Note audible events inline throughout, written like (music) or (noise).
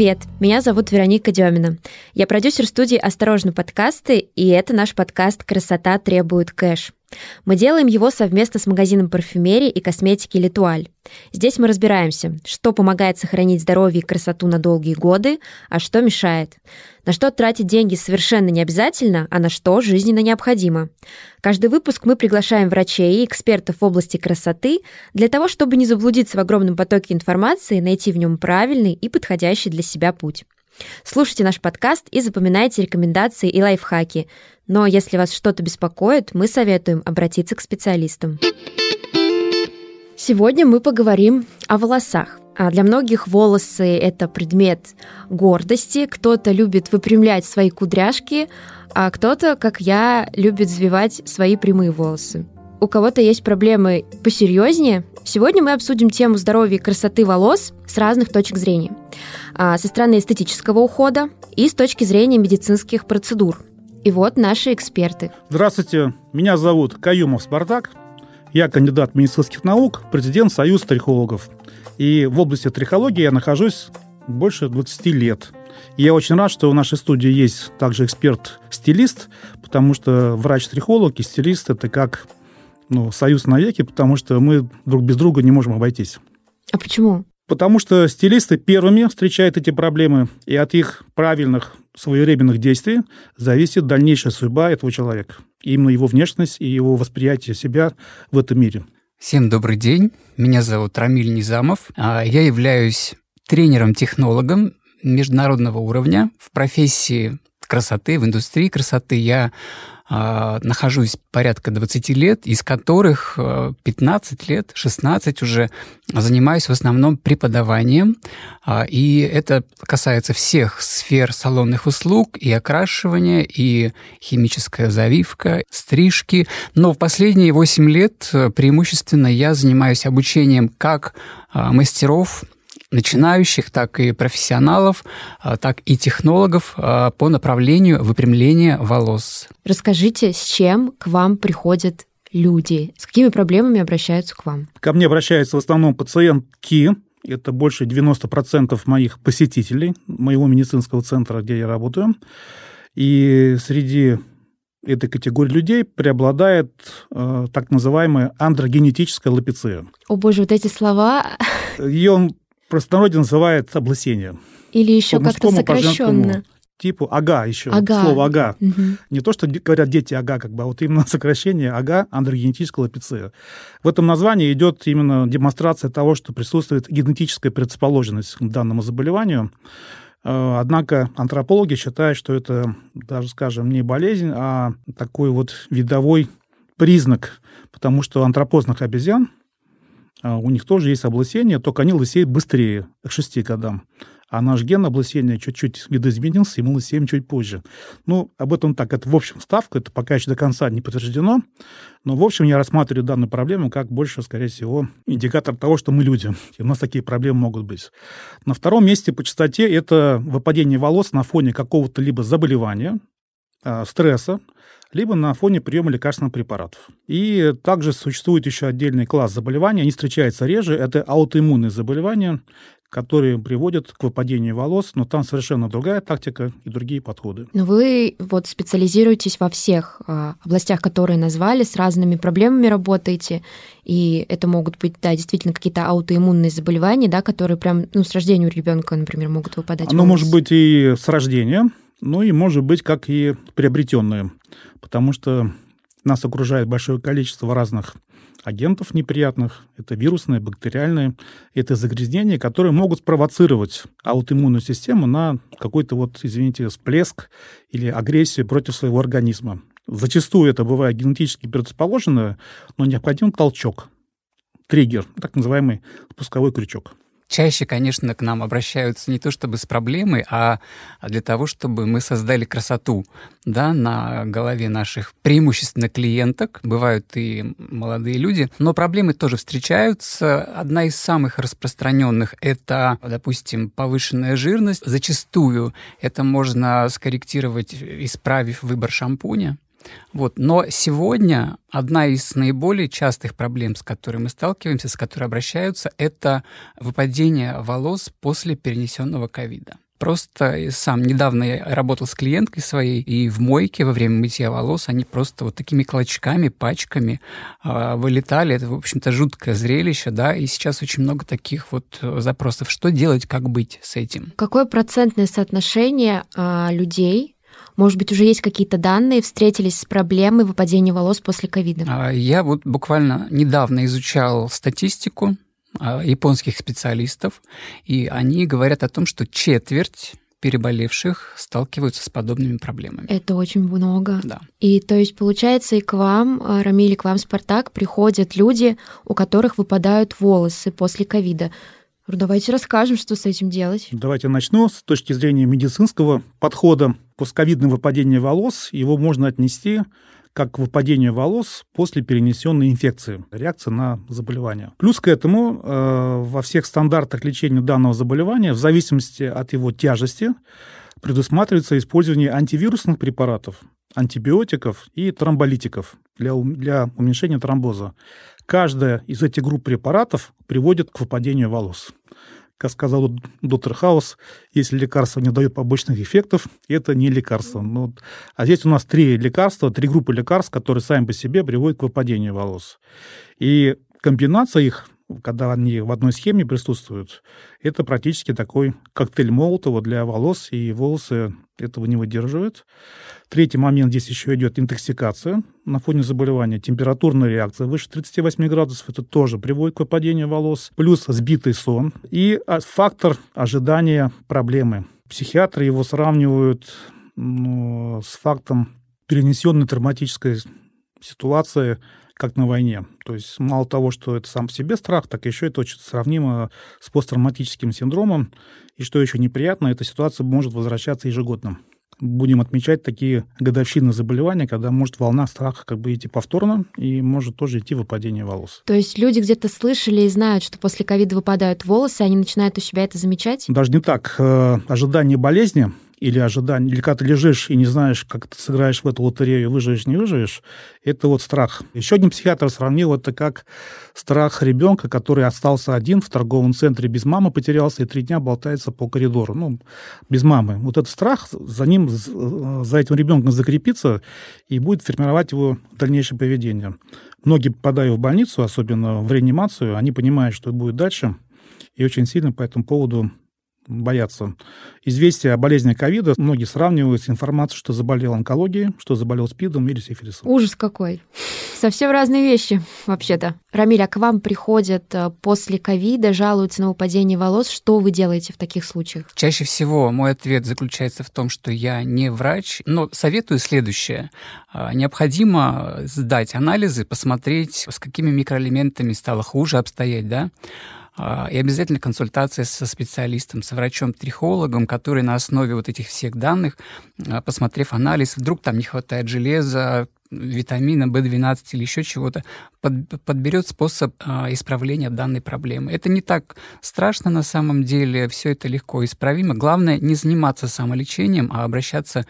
Привет, меня зовут Вероника Демина. Я продюсер студии «Осторожно, подкасты», и это наш подкаст «Красота требует кэш». Мы делаем его совместно с магазином парфюмерии и косметики «Литуаль». Здесь мы разбираемся, что помогает сохранить здоровье и красоту на долгие годы, а что мешает. На что тратить деньги совершенно не обязательно, а на что жизненно необходимо. Каждый выпуск мы приглашаем врачей и экспертов в области красоты для того, чтобы не заблудиться в огромном потоке информации, найти в нем правильный и подходящий для себя путь. Слушайте наш подкаст и запоминайте рекомендации и лайфхаки. Но если вас что-то беспокоит, мы советуем обратиться к специалистам. Сегодня мы поговорим о волосах. А для многих волосы — это предмет гордости. Кто-то любит выпрямлять свои кудряшки, а кто-то, как я, любит завивать свои прямые волосы. У кого-то есть проблемы посерьезнее. Сегодня мы обсудим тему здоровья и красоты волос с разных точек зрения. А, со стороны эстетического ухода и с точки зрения медицинских процедур. И вот наши эксперты. Здравствуйте, меня зовут Каюмов Спартак. Я кандидат медицинских наук, президент Союза трихологов. И в области трихологии я нахожусь больше 20 лет. Я очень рад, что в нашей студии есть также эксперт-стилист, потому что врач-трихолог и стилист – это как ну, союз навеки, потому что мы друг без друга не можем обойтись. А почему? Потому что стилисты первыми встречают эти проблемы, и от их правильных своевременных действий зависит дальнейшая судьба этого человека. Именно его внешность и его восприятие себя в этом мире. Всем добрый день. Меня зовут Рамиль Низамов. А я являюсь тренером-технологом международного уровня в профессии красоты, в индустрии красоты. Я а, нахожусь порядка 20 лет, из которых 15 э, лет, 16 уже занимаюсь в основном преподаванием. А, и это касается всех сфер салонных услуг, и окрашивания, и химическая завивка, стрижки. Но в последние 8 лет э, преимущественно я занимаюсь обучением как а, мастеров начинающих, так и профессионалов, а, так и технологов а, по направлению выпрямления волос. Расскажите, с чем к вам приходят люди? С какими проблемами обращаются к вам? Ко мне обращаются в основном пациентки, это больше 90% моих посетителей моего медицинского центра, где я работаю. И среди этой категории людей преобладает э, так называемая андрогенетическая лапиция. О боже, вот эти слова. Ее простонародье называют облысение. Или еще как-то сокращенно. Типу ага еще, ага. слово ага. Угу. Не то, что говорят дети ага, как бы, а вот именно (laughs) сокращение ага андрогенетического лапиция. В этом названии идет именно демонстрация того, что присутствует генетическая предрасположенность к данному заболеванию. Э, однако антропологи считают, что это даже, скажем, не болезнь, а такой вот видовой признак, потому что антропозных обезьян у них тоже есть облысение, только они лысеют быстрее, к 6 годам. А наш ген облысения чуть-чуть видоизменился, и мы лысеем чуть позже. Ну, об этом так, это в общем ставка, это пока еще до конца не подтверждено. Но, в общем, я рассматриваю данную проблему как больше, скорее всего, индикатор того, что мы люди. И у нас такие проблемы могут быть. На втором месте по частоте это выпадение волос на фоне какого-то либо заболевания, а, стресса, либо на фоне приема лекарственных препаратов. И также существует еще отдельный класс заболеваний, они встречаются реже, это аутоиммунные заболевания, которые приводят к выпадению волос, но там совершенно другая тактика и другие подходы. Но вы вот специализируетесь во всех э, областях, которые назвали, с разными проблемами работаете, и это могут быть, да, действительно какие-то аутоиммунные заболевания, да, которые прям, ну, с рождения у ребенка, например, могут выпадать. Оно может быть и с рождения, ну и может быть как и приобретенные потому что нас окружает большое количество разных агентов неприятных. Это вирусные, бактериальные. Это загрязнения, которые могут спровоцировать аутоиммунную систему на какой-то вот, извините, всплеск или агрессию против своего организма. Зачастую это бывает генетически предрасположенное, но необходим толчок, триггер, так называемый спусковой крючок. Чаще, конечно, к нам обращаются не то чтобы с проблемой, а для того, чтобы мы создали красоту да, на голове наших преимущественно клиенток. Бывают и молодые люди, но проблемы тоже встречаются. Одна из самых распространенных – это, допустим, повышенная жирность. Зачастую это можно скорректировать, исправив выбор шампуня. Вот. Но сегодня одна из наиболее частых проблем, с которой мы сталкиваемся, с которой обращаются, это выпадение волос после перенесенного ковида. просто сам недавно я работал с клиенткой своей, и в мойке во время мытья волос они просто вот такими клочками, пачками э, вылетали. Это, в общем-то, жуткое зрелище, да, и сейчас очень много таких вот запросов. Что делать, как быть с этим? Какое процентное соотношение э, людей может быть, уже есть какие-то данные, встретились с проблемой выпадения волос после ковида? А, я вот буквально недавно изучал статистику а, японских специалистов, и они говорят о том, что четверть переболевших сталкиваются с подобными проблемами. Это очень много. Да. И то есть, получается, и к вам, а, Рамиль, к вам, Спартак, приходят люди, у которых выпадают волосы после ковида. Давайте расскажем, что с этим делать. Давайте начну с точки зрения медицинского подхода. Постковидное выпадение волос, его можно отнести как выпадение волос после перенесенной инфекции, реакция на заболевание. Плюс к этому э, во всех стандартах лечения данного заболевания, в зависимости от его тяжести, предусматривается использование антивирусных препаратов, антибиотиков и тромболитиков для, для уменьшения тромбоза. Каждая из этих групп препаратов приводит к выпадению волос. Как сказал доктор Хаус, если лекарство не дает побочных эффектов, это не лекарство. Ну, а здесь у нас три лекарства, три группы лекарств, которые сами по себе приводят к выпадению волос. И комбинация их когда они в одной схеме присутствуют, это практически такой коктейль Молотова для волос, и волосы этого не выдерживают. Третий момент, здесь еще идет интоксикация на фоне заболевания, температурная реакция выше 38 градусов, это тоже приводит к выпадению волос, плюс сбитый сон и а, фактор ожидания проблемы. Психиатры его сравнивают ну, с фактом перенесенной травматической ситуации как на войне. То есть мало того, что это сам по себе страх, так еще это очень сравнимо с посттравматическим синдромом. И что еще неприятно, эта ситуация может возвращаться ежегодно. Будем отмечать такие годовщины заболевания, когда может волна страха как бы идти повторно и может тоже идти выпадение волос. То есть люди где-то слышали и знают, что после ковида выпадают волосы, они начинают у себя это замечать? Даже не так. Э, ожидание болезни или ожидание, или когда ты лежишь и не знаешь, как ты сыграешь в эту лотерею, выживешь, не выживешь, это вот страх. Еще один психиатр сравнил это как страх ребенка, который остался один в торговом центре без мамы, потерялся и три дня болтается по коридору, ну, без мамы. Вот этот страх за ним, за этим ребенком закрепится и будет формировать его дальнейшее поведение. Многие, попадая в больницу, особенно в реанимацию, они понимают, что будет дальше, и очень сильно по этому поводу боятся. Известия о болезни ковида многие сравнивают с информацией, что заболел онкологией, что заболел СПИДом или сифилисом. Ужас какой. Совсем разные вещи, вообще-то. Рамиль, а к вам приходят э, после ковида, жалуются на упадение волос. Что вы делаете в таких случаях? Чаще всего мой ответ заключается в том, что я не врач, но советую следующее. А, необходимо сдать анализы, посмотреть, с какими микроэлементами стало хуже обстоять, да, и обязательно консультация со специалистом, со врачом-трихологом, который на основе вот этих всех данных, а, посмотрев анализ, вдруг там не хватает железа, витамина В12 или еще чего-то, под, подберет способ а, исправления данной проблемы. Это не так страшно на самом деле, все это легко исправимо. Главное не заниматься самолечением, а обращаться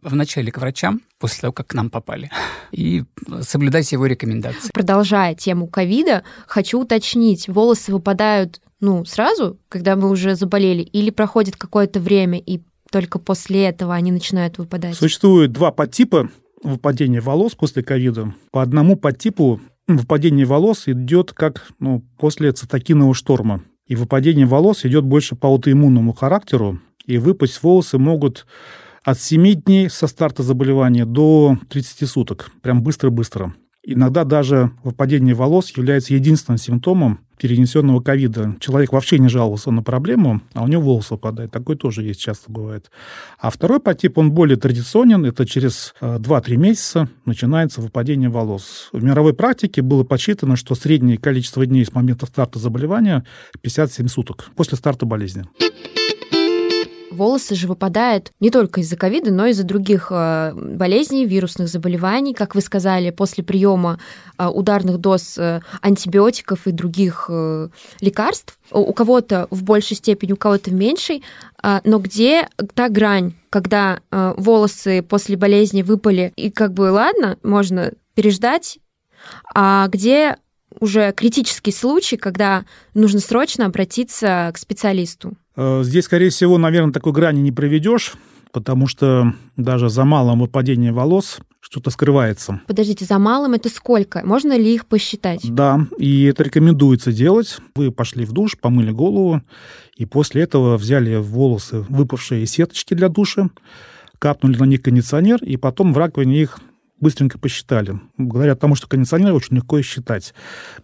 вначале к врачам, после того, как к нам попали, и соблюдать его рекомендации. Продолжая тему ковида, хочу уточнить, волосы выпадают ну, сразу, когда мы уже заболели, или проходит какое-то время, и только после этого они начинают выпадать? Существует два подтипа выпадения волос после ковида. По одному подтипу выпадение волос идет как ну, после цитокинового шторма. И выпадение волос идет больше по аутоиммунному характеру, и выпасть волосы могут от 7 дней со старта заболевания до 30 суток. Прям быстро-быстро. Иногда даже выпадение волос является единственным симптомом перенесенного ковида. Человек вообще не жаловался на проблему, а у него волос выпадает. Такое тоже есть, часто бывает. А второй подтип, он более традиционен. Это через 2-3 э, месяца начинается выпадение волос. В мировой практике было подсчитано, что среднее количество дней с момента старта заболевания 57 суток после старта болезни волосы же выпадают не только из-за ковида, но и из-за других э, болезней, вирусных заболеваний, как вы сказали, после приема э, ударных доз э, антибиотиков и других лекарств. У кого-то в большей степени, у кого-то в меньшей. Но где та грань, когда волосы после болезни выпали, и как бы ладно, можно переждать, а где уже критический случай, когда нужно срочно обратиться к специалисту? Э, здесь, скорее всего, наверное, такой грани не проведешь, потому что даже за малым выпадением волос что-то скрывается. Подождите, за малым это сколько? Можно ли их посчитать? Да, и это рекомендуется делать. Вы пошли в душ, помыли голову, и после этого взяли волосы, выпавшие сеточки для душа, капнули на них кондиционер, и потом в раковине их быстренько посчитали. Благодаря тому, что кондиционер очень легко считать.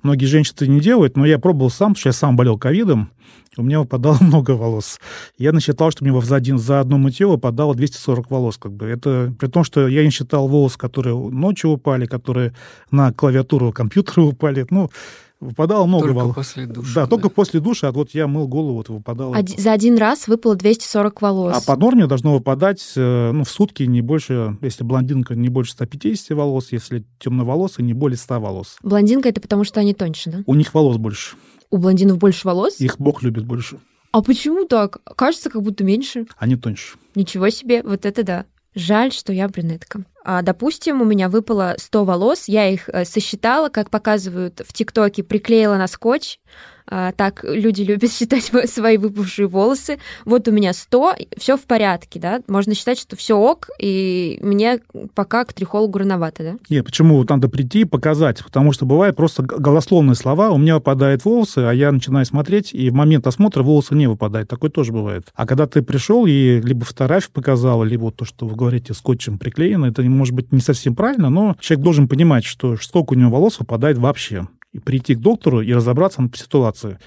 Многие женщины это не делают, но я пробовал сам, потому что я сам болел ковидом, у меня выпадало (laughs) много волос. Я насчитал, что мне за, один, за одно мытье выпадало 240 волос. Как бы. Это при том, что я не считал волос, которые ночью упали, которые на клавиатуру компьютера (laughs) упали. Ну, выпадало много только волос. после душа. Да, да, только после душа. А вот я мыл голову, вот выпадало. Од- за один раз выпало 240 волос. А по норме должно выпадать э, ну, в сутки не больше, если блондинка, не больше 150 волос, если темноволосый, не более 100 волос. Блондинка это потому, что они тоньше, да? У них волос больше. У блондинов больше волос? Их Бог любит больше. А почему так? Кажется, как будто меньше. Они тоньше. Ничего себе, вот это да. Жаль, что я брюнетка. А, допустим, у меня выпало 100 волос, я их э, сосчитала, как показывают в ТикТоке, приклеила на скотч, так люди любят считать (laughs) свои выпавшие волосы. Вот у меня 100, все в порядке, да? Можно считать, что все ок, и мне пока к трихологу рановато, да? Нет, почему? Надо прийти и показать, потому что бывает просто голословные слова, у меня выпадают волосы, а я начинаю смотреть, и в момент осмотра волосы не выпадают. Такое тоже бывает. А когда ты пришел и либо фотографию показал, либо то, что вы говорите, скотчем приклеено, это может быть не совсем правильно, но человек должен понимать, что сколько у него волос выпадает вообще прийти к доктору и разобраться на ситуации.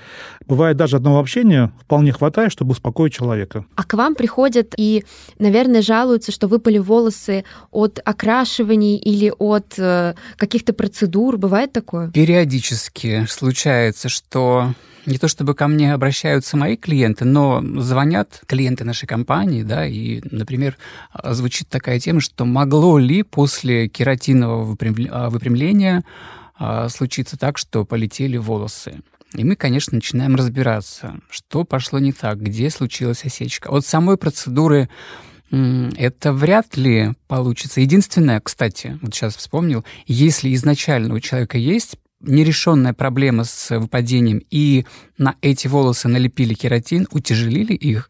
Бывает даже одного общения вполне хватает, чтобы успокоить человека. А к вам приходят и, наверное, жалуются, что выпали волосы от окрашиваний или от э, каких-то процедур. Бывает такое? Периодически случается, что не то чтобы ко мне обращаются мои клиенты, но звонят клиенты нашей компании, да, и, например, звучит такая тема, что могло ли после кератинового выпрямления а, случится так, что полетели волосы. И мы, конечно, начинаем разбираться, что пошло не так, где случилась осечка. От самой процедуры это вряд ли получится. Единственное, кстати, вот сейчас вспомнил, если изначально у человека есть нерешенная проблема с выпадением, и на эти волосы налепили кератин, утяжелили их,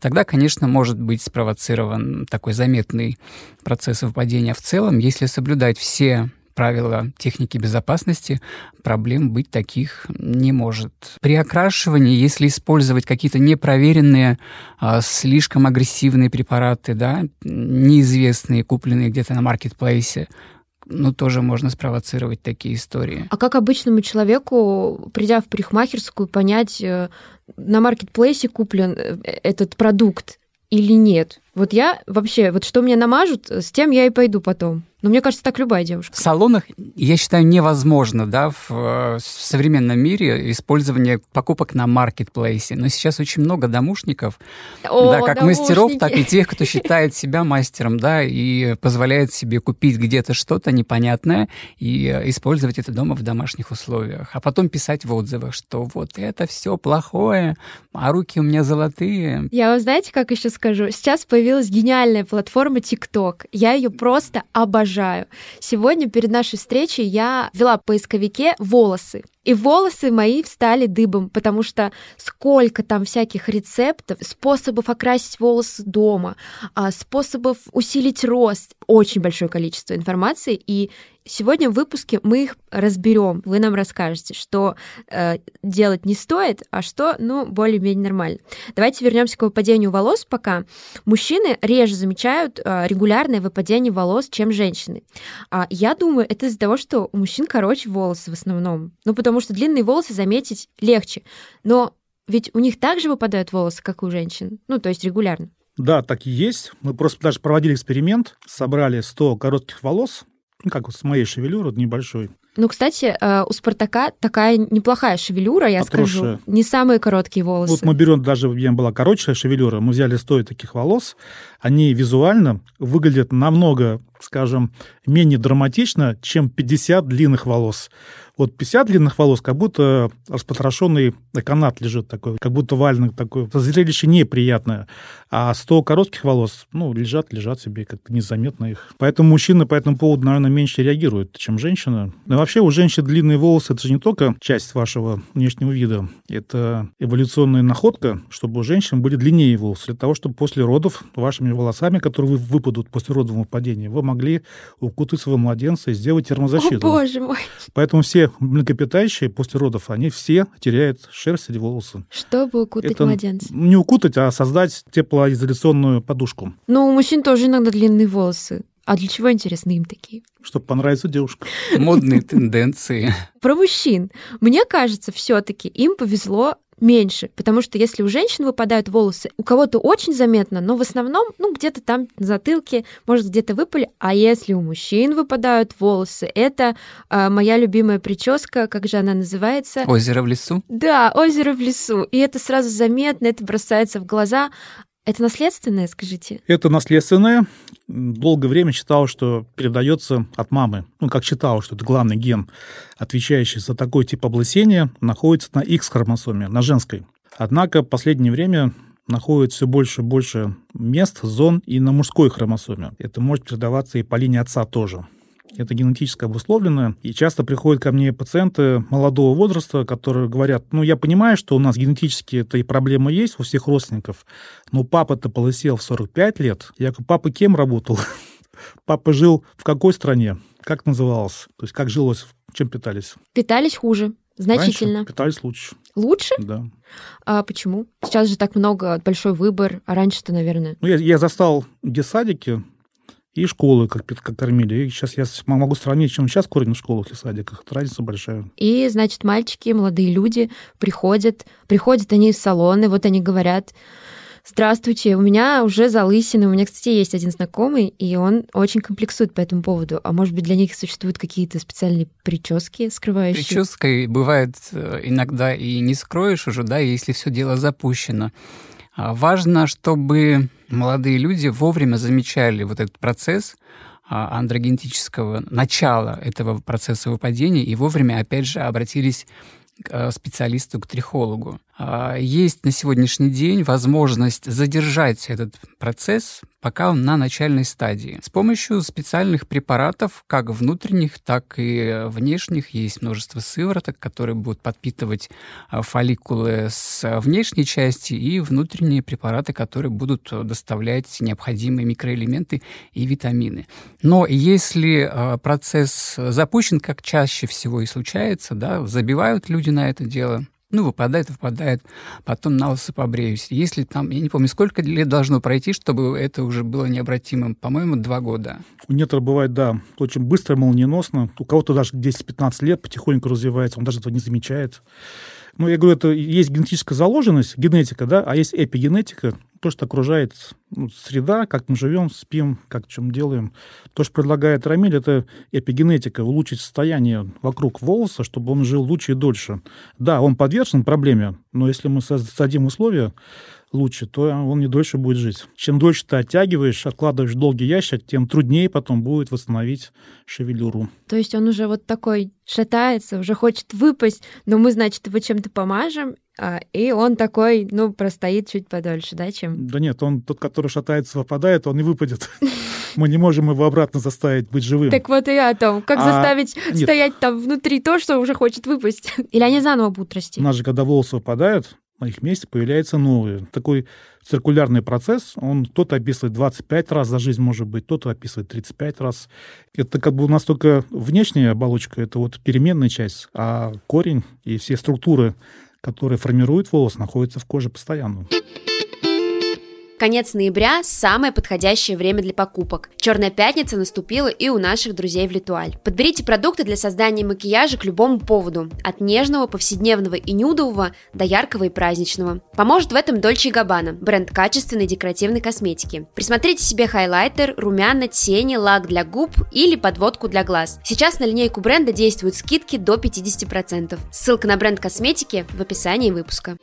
тогда, конечно, может быть спровоцирован такой заметный процесс выпадения. В целом, если соблюдать все правила техники безопасности, проблем быть таких не может. При окрашивании, если использовать какие-то непроверенные, а, слишком агрессивные препараты, да, неизвестные, купленные где-то на маркетплейсе, ну, тоже можно спровоцировать такие истории. А как обычному человеку, придя в парикмахерскую, понять, э, на маркетплейсе куплен э, этот продукт или нет? Вот я вообще, вот что мне намажут, с тем я и пойду потом. Но мне кажется, так любая девушка. В салонах, я считаю, невозможно да, в, в современном мире использование покупок на маркетплейсе. Но сейчас очень много домушников, О, да, как домушники. мастеров, так и тех, кто считает себя мастером, да, и позволяет себе купить где-то что-то непонятное и использовать это дома в домашних условиях. А потом писать в отзывах, что вот это все плохое, а руки у меня золотые. Я вам знаете, как еще скажу? Сейчас появилась гениальная платформа TikTok. Я ее просто обожаю обожаю. Сегодня перед нашей встречей я ввела в поисковике волосы. И волосы мои встали дыбом, потому что сколько там всяких рецептов, способов окрасить волосы дома, а, способов усилить рост. Очень большое количество информации. И сегодня в выпуске мы их разберем. Вы нам расскажете, что э, делать не стоит, а что, ну, более-менее нормально. Давайте вернемся к выпадению волос пока. Мужчины реже замечают э, регулярное выпадение волос, чем женщины. А я думаю, это из-за того, что у мужчин короче волосы в основном. Ну, потому что длинные волосы заметить легче. Но ведь у них также выпадают волосы, как и у женщин. Ну, то есть регулярно. Да, так и есть. Мы просто даже проводили эксперимент, собрали 100 коротких волос, ну, как вот с моей шевелюры, небольшой. Ну, кстати, э, у Спартака такая неплохая шевелюра, я Отросшая. скажу. Не самые короткие волосы. Вот мы берем, даже у меня была короче шевелюра, мы взяли 100 таких волос, они визуально выглядят намного скажем, менее драматично, чем 50 длинных волос. Вот 50 длинных волос, как будто распотрошенный канат лежит такой, как будто вальник такой. Зрелище неприятное. А 100 коротких волос, ну, лежат, лежат себе, как-то незаметно их. Поэтому мужчины по этому поводу, наверное, меньше реагируют, чем женщины. Но вообще у женщин длинные волосы – это же не только часть вашего внешнего вида. Это эволюционная находка, чтобы у женщин были длиннее волосы, для того, чтобы после родов вашими волосами, которые выпадут после родового падения, вы могли укутать своего младенца и сделать термозащиту. О, боже мой! Поэтому все млекопитающие после родов, они все теряют шерсть или волосы. Чтобы укутать Это младенца. Не укутать, а создать теплоизоляционную подушку, Но у мужчин тоже иногда длинные волосы. А для чего, интересно, им такие? чтобы понравиться девушке. Модные тенденции. Про мужчин. Мне кажется, все-таки им повезло меньше, потому что если у женщин выпадают волосы, у кого-то очень заметно, но в основном, ну, где-то там на затылке, может, где-то выпали, а если у мужчин выпадают волосы, это а, моя любимая прическа, как же она называется? Озеро в лесу. Да, озеро в лесу, и это сразу заметно, это бросается в глаза. Это наследственное, скажите? Это наследственное. Долгое время считал, что передается от мамы. Ну, как считал, что это главный ген, отвечающий за такой тип облысения, находится на X-хромосоме, на женской. Однако в последнее время находит все больше и больше мест, зон и на мужской хромосоме. Это может передаваться и по линии отца тоже. Это генетически обусловлено. И часто приходят ко мне пациенты молодого возраста, которые говорят, ну, я понимаю, что у нас генетически эта и проблема есть у всех родственников, но папа-то полысел в 45 лет. Я говорю, папа кем работал? (laughs) Папа жил в какой стране? Как называлось? То есть как жилось? Чем питались? Питались хуже, значительно. Раньше питались лучше, Лучше? да. А почему? Сейчас же так много, большой выбор, а раньше-то, наверное. Ну, я, я застал детсадики и школы, как, как кормили. И сейчас я могу сравнить, чем сейчас кормят в школах и садиках. Это разница большая. И, значит, мальчики, молодые люди приходят, приходят они в салоны, вот они говорят, здравствуйте, у меня уже залысины, у меня, кстати, есть один знакомый, и он очень комплексует по этому поводу. А может быть, для них существуют какие-то специальные прически, скрывающие? Прической бывает э, иногда и не скроешь уже, да, если все дело запущено. А Важно, чтобы молодые люди вовремя замечали вот этот процесс а, андрогенетического начала этого процесса выпадения и вовремя, опять же, обратились к э, специалисту, к трихологу. А, Есть на сегодняшний день возможность задержать этот процесс, пока он на начальной стадии. С помощью специальных препаратов, как внутренних, так и внешних, есть множество сывороток, которые будут подпитывать а, фолликулы с внешней части и внутренние препараты, которые будут доставлять необходимые микроэлементы и витамины. Но если а, процесс запущен, как чаще всего и случается, да, забивают люди на это дело, ну, выпадает, выпадает, потом на лысо побреюсь. Если там, я не помню, сколько лет должно пройти, чтобы это уже было необратимым? По-моему, два года. У некоторых бывает, да, очень быстро, молниеносно. У кого-то даже 10-15 лет потихоньку развивается, он даже этого не замечает. Ну, я говорю, это есть генетическая заложенность, генетика, да, а есть эпигенетика, то, что окружает ну, среда, как мы живем, спим, как чем делаем. То, что предлагает Рамиль, это эпигенетика, улучшить состояние вокруг волоса, чтобы он жил лучше и дольше. Да, он подвержен проблеме, но если мы создадим условия лучше, то он не дольше будет жить. Чем дольше ты оттягиваешь, откладываешь долгий ящик, тем труднее потом будет восстановить шевелюру. То есть он уже вот такой шатается, уже хочет выпасть, но мы, значит, его чем-то помажем, а, и он такой, ну, простоит чуть подольше, да, чем... Да нет, он тот, который шатается, выпадает, он не выпадет. (laughs) Мы не можем его обратно заставить быть живым. Так вот и я о том, как А, заставить нет. стоять там внутри то, что уже хочет выпасть. (laughs) Или они заново будут расти. У нас же, когда волосы выпадают, на их месте появляются новые. Такой циркулярный процесс, он кто-то описывает 25 раз за жизнь, может быть, кто-то описывает 35 раз. Это как бы у нас только внешняя оболочка, это вот переменная часть, а корень и все структуры, которые формируют волос, находятся в коже постоянно. Конец ноября – самое подходящее время для покупок. Черная пятница наступила и у наших друзей в Литуаль. Подберите продукты для создания макияжа к любому поводу. От нежного, повседневного и нюдового до яркого и праздничного. Поможет в этом Dolce Gabbana, бренд качественной декоративной косметики. Присмотрите себе хайлайтер, румяна, тени, лак для губ или подводку для глаз. Сейчас на линейку бренда действуют скидки до 50%. Ссылка на бренд косметики в описании выпуска.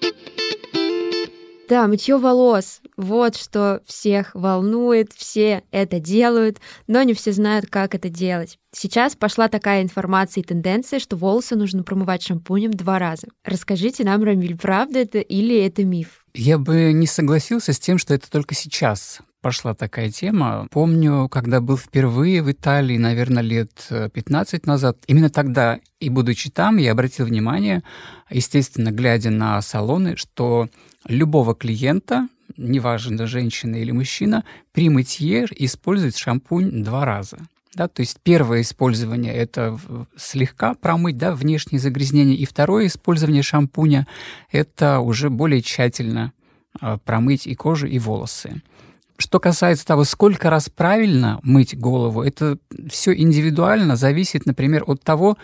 Да, мытье волос. Вот что всех волнует, все это делают, но не все знают, как это делать. Сейчас пошла такая информация и тенденция, что волосы нужно промывать шампунем два раза. Расскажите нам, Рамиль, правда это или это миф? Я бы не согласился с тем, что это только сейчас пошла такая тема. Помню, когда был впервые в Италии, наверное, лет 15 назад, именно тогда, и будучи там, я обратил внимание, естественно, глядя на салоны, что любого клиента, неважно, женщина или мужчина, при мытье использует шампунь два раза. Да, то есть первое использование – это слегка промыть да, внешние загрязнения, и второе использование шампуня – это уже более тщательно а, промыть и кожу, и волосы. Что касается того, сколько раз правильно мыть голову, это все индивидуально зависит, например, от того,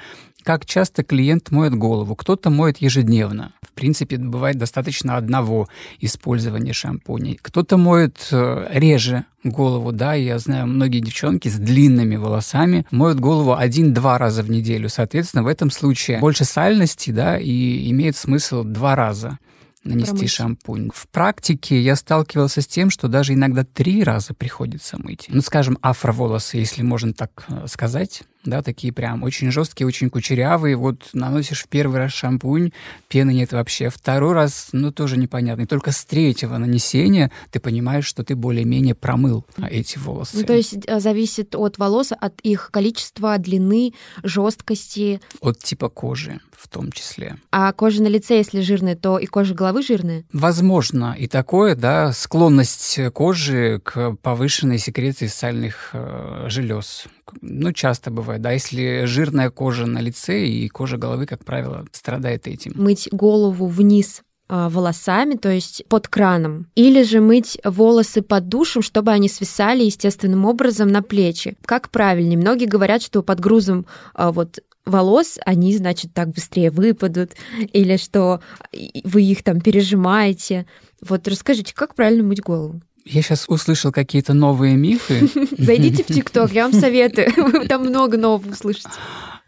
как часто клиент моет голову. Кто-то моет ежедневно. В принципе, бывает достаточно одного использования шампуней. Кто-то моет э, реже голову, да, я знаю, многие девчонки с длинными волосами моют голову один-два раза в неделю. Соответственно, в этом случае больше сальности, да, и имеет смысл два раза нанести Промыть. шампунь. В практике я сталкивался с тем, что даже иногда три раза приходится мыть. Ну, скажем, афроволосы, если можно так э, сказать да, такие прям очень жесткие, очень кучерявые. Вот наносишь в первый раз шампунь, пены нет вообще. Второй раз, ну, тоже непонятно. И только с третьего нанесения ты понимаешь, что ты более-менее промыл эти волосы. Ну, то есть э, зависит от волос, от их количества, длины, жесткости. От типа кожи в том числе. А кожа на лице, если жирная, то и кожа головы жирная? Возможно и такое, да, склонность кожи к повышенной секреции сальных э, желез ну, часто бывает, да, если жирная кожа на лице и кожа головы, как правило, страдает этим. Мыть голову вниз а, волосами, то есть под краном, или же мыть волосы под душем, чтобы они свисали естественным образом на плечи. Как правильнее? Многие говорят, что под грузом а, вот волос, они, значит, так быстрее выпадут, (laughs) или что вы их там пережимаете. Вот расскажите, как правильно мыть голову? Я сейчас услышал какие-то новые мифы. (laughs) Зайдите в ТикТок, я вам советую. (laughs) Там много нового услышите.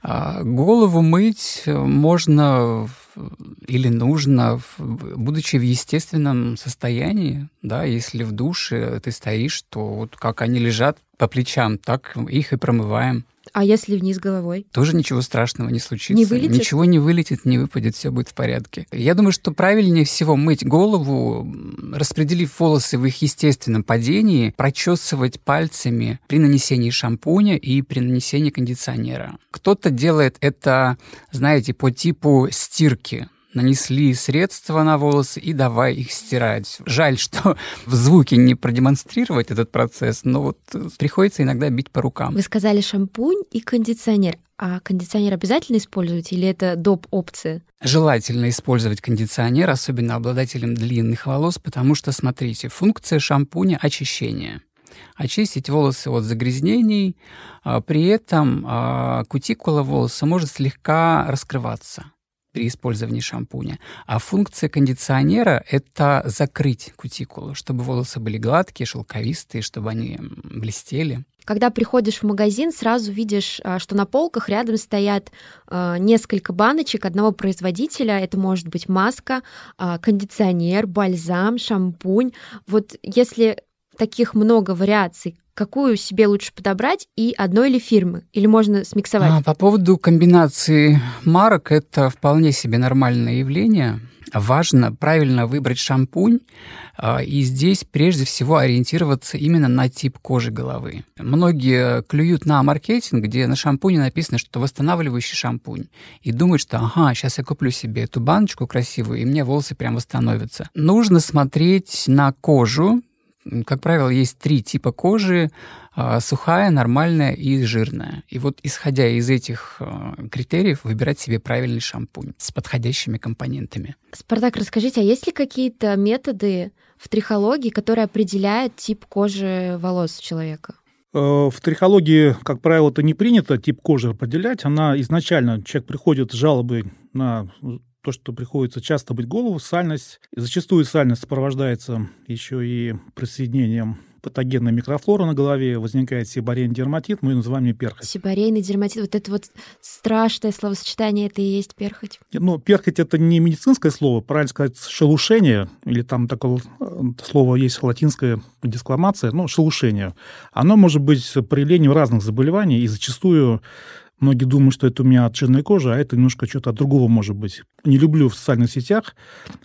А, голову мыть можно или нужно, будучи в естественном состоянии, да, если в душе ты стоишь, то вот как они лежат по плечам, так их и промываем. А если вниз головой? Тоже ничего страшного не случится. Не вылетит? Ничего не вылетит, не выпадет, все будет в порядке. Я думаю, что правильнее всего мыть голову, распределив волосы в их естественном падении, прочесывать пальцами при нанесении шампуня и при нанесении кондиционера. Кто-то делает это, знаете, по типу стирки нанесли средства на волосы и давай их стирать. Жаль, что (laughs) в звуке не продемонстрировать этот процесс, но вот э, приходится иногда бить по рукам. Вы сказали шампунь и кондиционер. А кондиционер обязательно использовать или это доп. опция? Желательно использовать кондиционер, особенно обладателям длинных волос, потому что, смотрите, функция шампуня — очищение очистить волосы от загрязнений, а при этом а, кутикула волоса может слегка раскрываться при использовании шампуня. А функция кондиционера — это закрыть кутикулу, чтобы волосы были гладкие, шелковистые, чтобы они блестели. Когда приходишь в магазин, сразу видишь, а, что на полках рядом стоят а, несколько баночек одного производителя. Это может быть маска, а, кондиционер, бальзам, шампунь. Вот если таких много вариаций, какую себе лучше подобрать и одной или фирмы? Или можно смиксовать? А, по поводу комбинации марок, это вполне себе нормальное явление. Важно правильно выбрать шампунь, а, и здесь прежде всего ориентироваться именно на тип кожи головы. Многие клюют на маркетинг, где на шампуне написано, что восстанавливающий шампунь, и думают, что ага, сейчас я куплю себе эту баночку красивую, и мне волосы прям восстановятся. Нужно смотреть на кожу, как правило, есть три типа кожи а, сухая, нормальная и жирная. И вот исходя из этих а, критериев выбирать себе правильный шампунь с подходящими компонентами. Спартак, расскажите, а есть ли какие-то методы в трихологии, которые определяют тип кожи волос человека? Э, в трихологии, как правило, это не принято тип кожи определять. Она изначально, человек приходит с жалобой на то, что приходится часто быть голову, сальность. Зачастую сальность сопровождается еще и присоединением патогенная микрофлора на голове, возникает сибарейный дерматит, мы ее называем ее перхоть. Сибарейный дерматит, вот это вот страшное словосочетание, это и есть перхоть. Ну, перхоть это не медицинское слово, правильно сказать, шелушение, или там такое э, слово есть латинское дискламация, ну, шелушение. Оно может быть проявлением разных заболеваний, и зачастую Многие думают, что это у меня от жирной кожи, а это немножко что-то от другого может быть. Не люблю в социальных сетях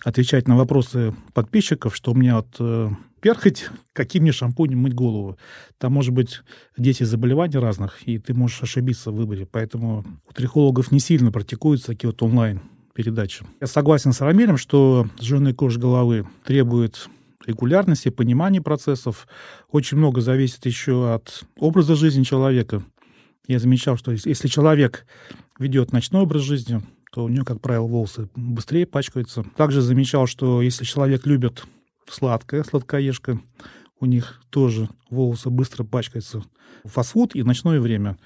отвечать на вопросы подписчиков, что у меня от э, перхоть, (laughs) каким мне шампунем мыть голову. Там может быть 10 заболеваний разных, и ты можешь ошибиться в выборе. Поэтому у трихологов не сильно практикуются такие вот онлайн передачи. Я согласен с Рамилем, что жирная кожа головы требует регулярности, понимания процессов. Очень много зависит еще от образа жизни человека я замечал, что если человек ведет ночной образ жизни, то у него, как правило, волосы быстрее пачкаются. Также замечал, что если человек любит сладкое, сладкоежка, у них тоже волосы быстро пачкаются. Фастфуд и ночное время.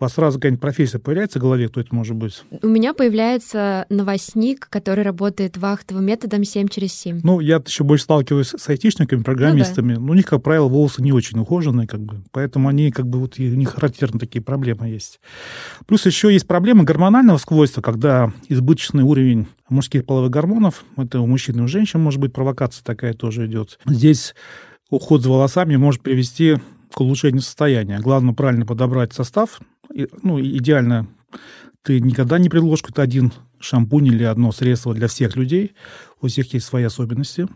У вас сразу какая-нибудь профессия появляется в голове, кто это может быть? У меня появляется новостник, который работает вахтовым методом 7 через 7. Ну, я еще больше сталкиваюсь с айтишниками, программистами. Ну, да. ну, у них, как правило, волосы не очень ухоженные, как бы, поэтому они, как бы, вот у них характерно такие проблемы есть. Плюс еще есть проблема гормонального свойства, когда избыточный уровень мужских половых гормонов, это у мужчин и у женщин, может быть, провокация такая тоже идет. Здесь уход за волосами может привести к улучшению состояния. Главное правильно подобрать состав, ну, идеально ты никогда не предложишь какой-то один шампунь или одно средство для всех людей. У всех есть свои особенности.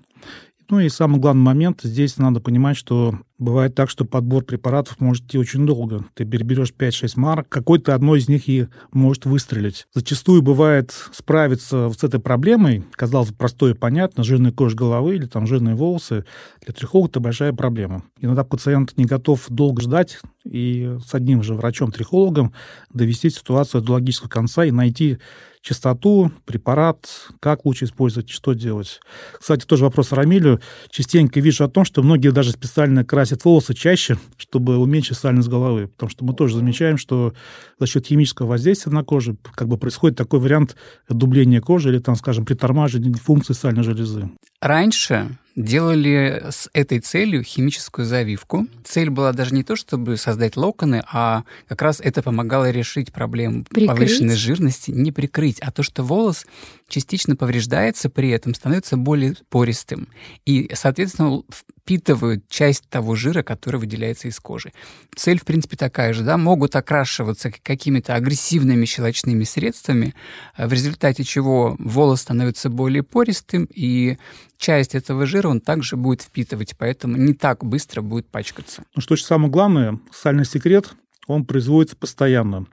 Ну и самый главный момент, здесь надо понимать, что бывает так, что подбор препаратов может идти очень долго. Ты переберешь 5-6 марок, какой-то одной из них и может выстрелить. Зачастую бывает справиться с этой проблемой, казалось бы, простое и понятно, жирная кожа головы или там жирные волосы, для трихолога это большая проблема. Иногда пациент не готов долго ждать и с одним же врачом-трихологом довести ситуацию до логического конца и найти частоту, препарат, как лучше использовать, что делать. Кстати, тоже вопрос Рамилю. Частенько вижу о том, что многие даже специально красят волосы чаще, чтобы уменьшить сальность головы. Потому что мы тоже замечаем, что за счет химического воздействия на кожу как бы происходит такой вариант дубления кожи или, там, скажем, притормаживания функции сальной железы. Раньше делали с этой целью химическую завивку. Цель была даже не то, чтобы создать локоны, а как раз это помогало решить проблему прикрыть? повышенной жирности, не прикрыть, а то, что волос частично повреждается, при этом становится более пористым. И, соответственно, впитывают часть того жира, который выделяется из кожи. Цель, в принципе, такая же. Да? Могут окрашиваться какими-то агрессивными щелочными средствами, в результате чего волос становится более пористым, и часть этого жира он также будет впитывать, поэтому не так быстро будет пачкаться. Ну что же самое главное, сальный секрет, он производится постоянно.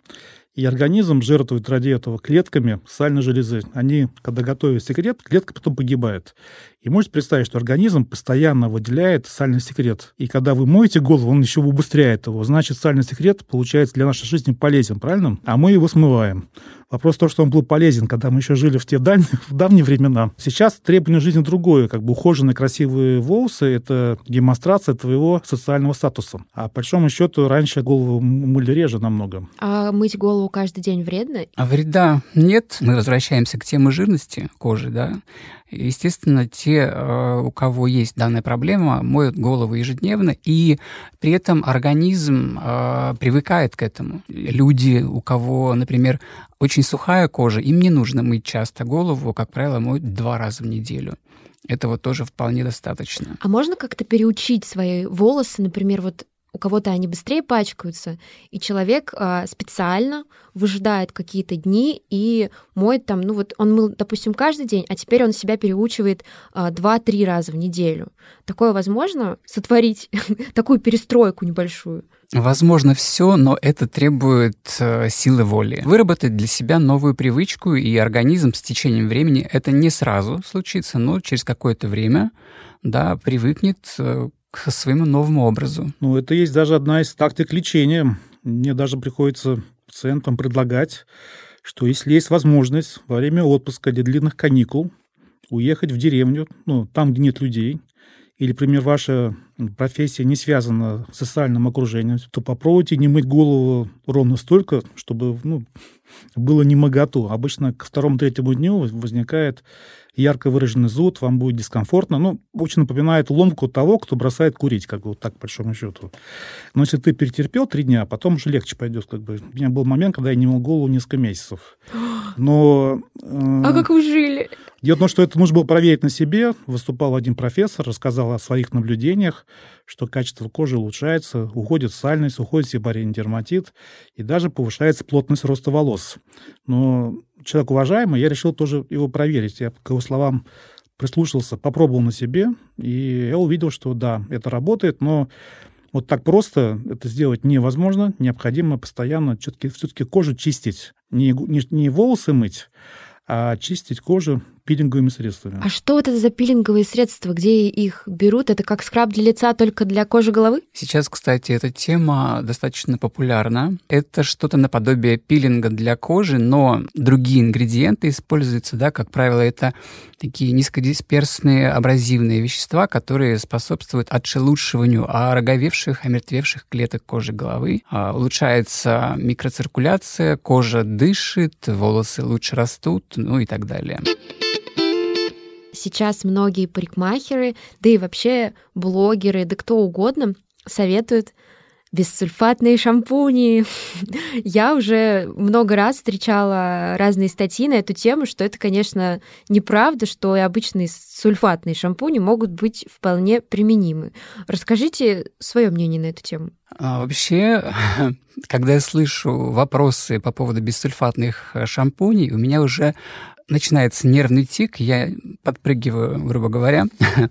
И организм жертвует ради этого клетками сальной железы. Они, когда готовят секрет, клетка потом погибает. И можете представить, что организм постоянно выделяет сальный секрет. И когда вы моете голову, он еще убыстряет его. Значит, сальный секрет, получается, для нашей жизни полезен, правильно? А мы его смываем. Вопрос в том, что он был полезен, когда мы еще жили в те дальние, (laughs) в давние времена. Сейчас требование жизни другое. Как бы ухоженные красивые волосы – это демонстрация твоего социального статуса. А по большому счету раньше голову мыли реже намного. А мыть голову каждый день вредно? А вреда нет. Мы возвращаемся к теме жирности кожи, да. Естественно, те, э, у кого есть данная проблема, моют голову ежедневно, и при этом организм э, привыкает к этому. Люди, у кого, например, очень сухая кожа, им не нужно мыть часто голову, как правило, моют два раза в неделю. Этого тоже вполне достаточно. А можно как-то переучить свои волосы, например, вот у кого-то они быстрее пачкаются, и человек а, специально выжидает какие-то дни и моет там, ну вот он мыл, допустим, каждый день, а теперь он себя переучивает а, 2-3 раза в неделю. Такое возможно сотворить, (laughs) такую перестройку небольшую? Возможно все, но это требует э, силы воли. Выработать для себя новую привычку, и организм с течением времени это не сразу случится, но через какое-то время да, привыкнет э, к своему новому образу. Ну, это есть даже одна из тактик лечения. Мне даже приходится пациентам предлагать, что если есть возможность во время отпуска или длинных каникул уехать в деревню, ну, там, где нет людей, или, например, ваша профессия не связана с социальным окружением, то попробуйте не мыть голову ровно столько, чтобы ну, было не моготу. Обычно к второму-третьему дню возникает ярко выраженный зуд, вам будет дискомфортно. Ну, очень напоминает ломку того, кто бросает курить, как бы вот так, по большому счету. Но если ты перетерпел три дня, потом уже легче пойдет. Как бы. У меня был момент, когда я не мыл голову несколько месяцев. (gasps) Но... Э, а как вы жили? Дело в том, что это нужно было проверить на себе. Выступал один профессор, рассказал о своих наблюдениях, что качество кожи улучшается, уходит сальность, уходит сибарин дерматит, и даже повышается плотность роста волос. Но человек уважаемый, я решил тоже его проверить. Я к его словам прислушался, попробовал на себе, и я увидел, что да, это работает, но вот так просто это сделать невозможно. Необходимо постоянно все-таки, кожу чистить. Не, не, не волосы мыть, а чистить кожу пилинговыми средствами. А что это за пилинговые средства? Где их берут? Это как скраб для лица, только для кожи головы? Сейчас, кстати, эта тема достаточно популярна. Это что-то наподобие пилинга для кожи, но другие ингредиенты используются, да, как правило, это такие низкодисперсные абразивные вещества, которые способствуют отшелушиванию ороговевших, омертвевших клеток кожи головы. А, улучшается микроциркуляция, кожа дышит, волосы лучше растут, ну и так далее сейчас многие парикмахеры, да и вообще блогеры, да кто угодно советуют бессульфатные шампуни. (laughs) Я уже много раз встречала разные статьи на эту тему, что это, конечно, неправда, что и обычные сульфатные шампуни могут быть вполне применимы. Расскажите свое мнение на эту тему. А, вообще, (laughs) когда я слышу вопросы по поводу бессульфатных шампуней, у меня уже начинается нервный тик, я подпрыгиваю, грубо говоря. (laughs)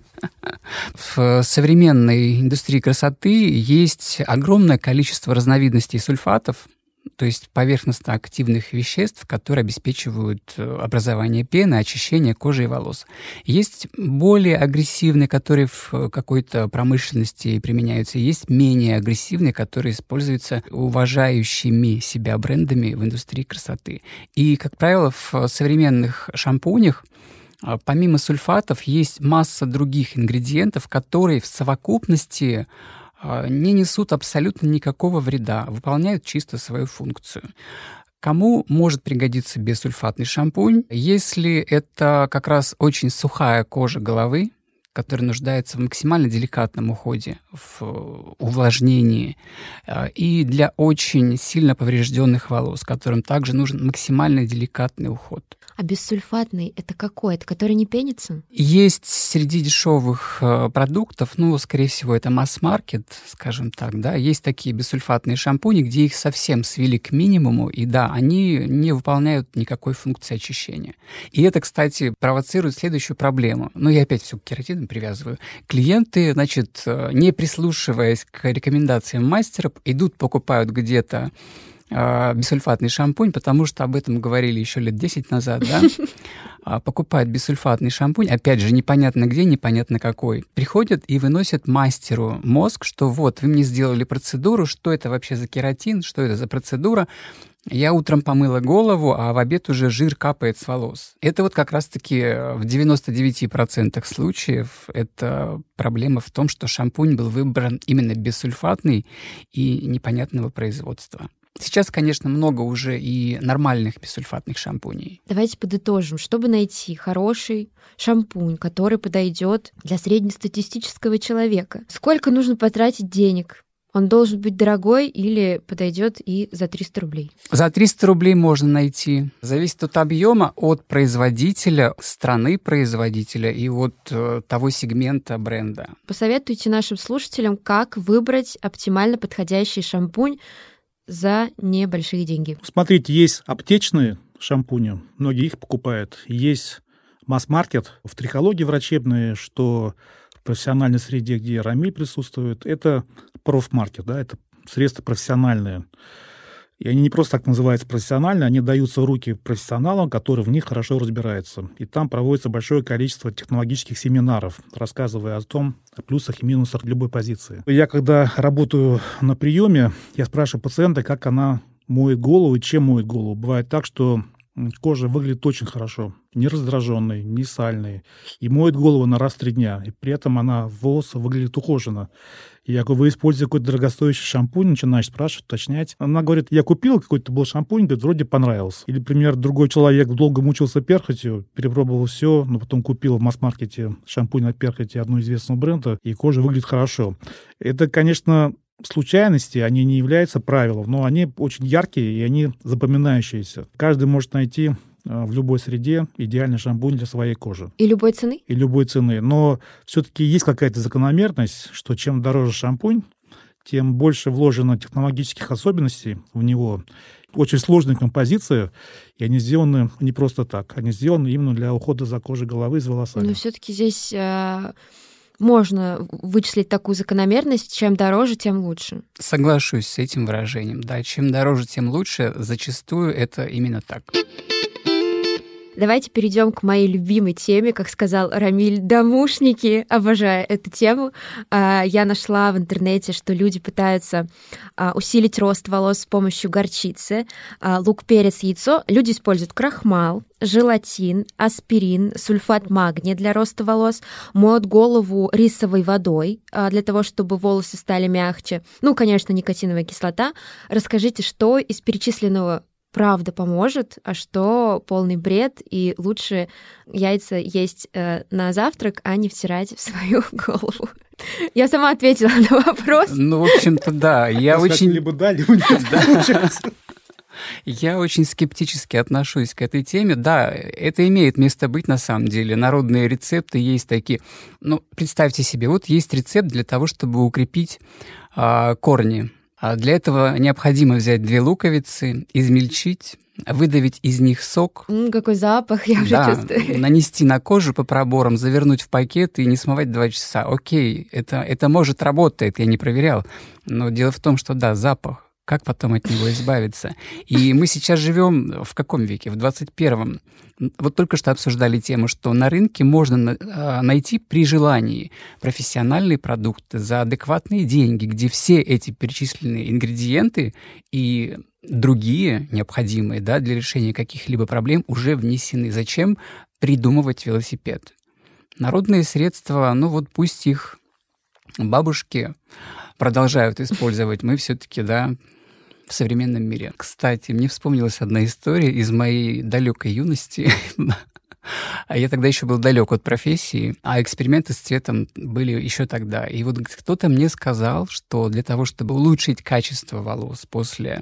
В современной индустрии красоты есть огромное количество разновидностей сульфатов, то есть поверхностно-активных веществ, которые обеспечивают э, образование пены, очищение кожи и волос. Есть более агрессивные, которые в какой-то промышленности применяются, есть менее агрессивные, которые используются уважающими себя брендами в индустрии красоты. И, как правило, в современных шампунях а, Помимо сульфатов есть масса других ингредиентов, которые в совокупности не несут абсолютно никакого вреда, выполняют чисто свою функцию. Кому может пригодиться бесульфатный шампунь? Если это как раз очень сухая кожа головы, который нуждается в максимально деликатном уходе, в увлажнении, а, и для очень сильно поврежденных волос, которым также нужен максимально деликатный уход. А бессульфатный это какой? Это который не пенится? Есть среди дешевых э, продуктов, ну, скорее всего, это масс-маркет, скажем так, да, есть такие бессульфатные шампуни, где их совсем свели к минимуму, и да, они не выполняют никакой функции очищения. И это, кстати, провоцирует следующую проблему. Ну, я опять все к кератинам привязываю. Клиенты, значит, э, не прислушиваясь к рекомендациям мастера, идут, покупают где-то э, бисульфатный шампунь, потому что об этом говорили еще лет 10 назад, да, (laughs) а, покупают бисульфатный шампунь, опять же, непонятно где, непонятно какой, приходят и выносят мастеру мозг, что вот, вы мне сделали процедуру, что это вообще за кератин, что это за процедура, я утром помыла голову, а в обед уже жир капает с волос. Это вот как раз-таки в 99% случаев это проблема в том, что шампунь был выбран именно бессульфатный и непонятного производства. Сейчас, конечно, много уже и нормальных бисульфатных шампуней. Давайте подытожим. Чтобы найти хороший шампунь, который подойдет для среднестатистического человека, сколько нужно потратить денег? Он должен быть дорогой или подойдет и за 300 рублей? За 300 рублей можно найти. Зависит от объема, от производителя, страны производителя и от э, того сегмента бренда. Посоветуйте нашим слушателям, как выбрать оптимально подходящий шампунь за небольшие деньги. Смотрите, есть аптечные шампуни, многие их покупают. Есть масс-маркет в трихологии врачебные, что в профессиональной среде, где рамиль присутствует, это профмаркет, да, это средства профессиональные. И они не просто так называются профессиональные, они даются в руки профессионалам, которые в них хорошо разбираются. И там проводится большое количество технологических семинаров, рассказывая о том, о плюсах и минусах любой позиции. Я когда работаю на приеме, я спрашиваю пациента, как она моет голову и чем моет голову. Бывает так, что кожа выглядит очень хорошо. Не раздраженной, не сальной. И моет голову на раз в три дня. И при этом она волосы выглядит ухоженно. И я говорю, вы используете какой-то дорогостоящий шампунь, начинаешь спрашивать, уточнять. Она говорит, я купил какой-то был шампунь, говорит, вроде понравился. Или, например, другой человек долго мучился перхотью, перепробовал все, но потом купил в масс-маркете шампунь от перхоти одного известного бренда, и кожа выглядит хорошо. Это, конечно, случайности, они не являются правилом, но они очень яркие и они запоминающиеся. Каждый может найти а, в любой среде идеальный шампунь для своей кожи. И любой цены? И любой цены. Но все-таки есть какая-то закономерность, что чем дороже шампунь, тем больше вложено технологических особенностей в него. Очень сложная композиция, и они сделаны не просто так. Они сделаны именно для ухода за кожей головы и за волосами. Но все-таки здесь э, можно вычислить такую закономерность, чем дороже, тем лучше. Соглашусь с этим выражением. Да, чем дороже, тем лучше. Зачастую это именно так. Давайте перейдем к моей любимой теме, как сказал Рамиль, домушники. Обожаю эту тему. А, я нашла в интернете, что люди пытаются а, усилить рост волос с помощью горчицы, а, лук, перец, яйцо. Люди используют крахмал, желатин, аспирин, сульфат магния для роста волос, моют голову рисовой водой для того, чтобы волосы стали мягче. Ну, конечно, никотиновая кислота. Расскажите, что из перечисленного правда поможет, а что полный бред, и лучше яйца есть э, на завтрак, а не втирать в свою (laughs) голову. Я сама ответила на вопрос. Ну, в общем-то, да. (laughs) Я очень... Либо да, либо нет. (laughs) Я очень скептически отношусь к этой теме. Да, это имеет место быть на самом деле. Народные рецепты есть такие. Ну, представьте себе, вот есть рецепт для того, чтобы укрепить э, корни а для этого необходимо взять две луковицы, измельчить, выдавить из них сок. М, какой запах, (laughs) я уже да, чувствую. нанести на кожу по проборам, завернуть в пакет и не смывать два часа. Окей, это, это может работает, я не проверял. Но дело в том, что да, запах как потом от него избавиться? И мы сейчас живем в каком веке? В 21-м. Вот только что обсуждали тему, что на рынке можно а, найти при желании профессиональные продукты за адекватные деньги, где все эти перечисленные ингредиенты и другие необходимые да, для решения каких-либо проблем уже внесены. Зачем придумывать велосипед? Народные средства, ну вот пусть их бабушки продолжают использовать, мы все-таки, да, в современном мире. Кстати, мне вспомнилась одна история из моей далекой юности. (laughs) А я тогда еще был далек от профессии, а эксперименты с цветом были еще тогда. И вот кто-то мне сказал, что для того, чтобы улучшить качество волос после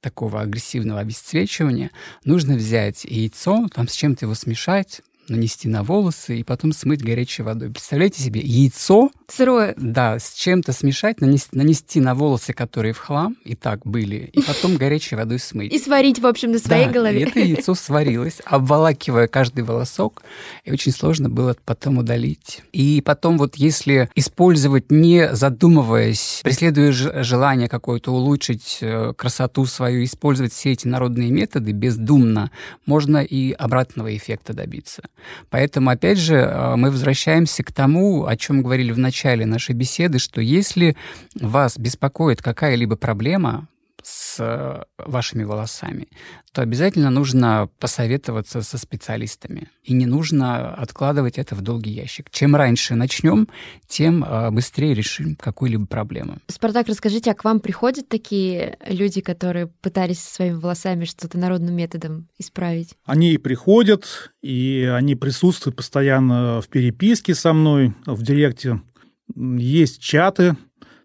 такого агрессивного обесцвечивания, нужно взять яйцо, там с чем-то его смешать, нанести на волосы и потом смыть горячей водой. Представляете себе, яйцо... Сырое. Да, с чем-то смешать, нанести, нанести на волосы, которые в хлам, и так были, и потом горячей водой смыть. И сварить, в общем, на своей да, голове. И это яйцо сварилось, обволакивая каждый волосок, и очень сложно было потом удалить. И потом вот если использовать, не задумываясь, преследуя желание какое-то улучшить э, красоту свою, использовать все эти народные методы бездумно, можно и обратного эффекта добиться. Поэтому, опять же, э, мы возвращаемся к тому, о чем говорили в начале нашей беседы, что если вас беспокоит какая-либо проблема, с э, вашими волосами, то обязательно нужно посоветоваться со специалистами. И не нужно откладывать это в долгий ящик. Чем раньше начнем, тем э, быстрее решим какую-либо проблему. Спартак, расскажите, а к вам приходят такие люди, которые пытались со своими волосами что-то народным методом исправить? Они и приходят, и они присутствуют постоянно в переписке со мной, в директе. Есть чаты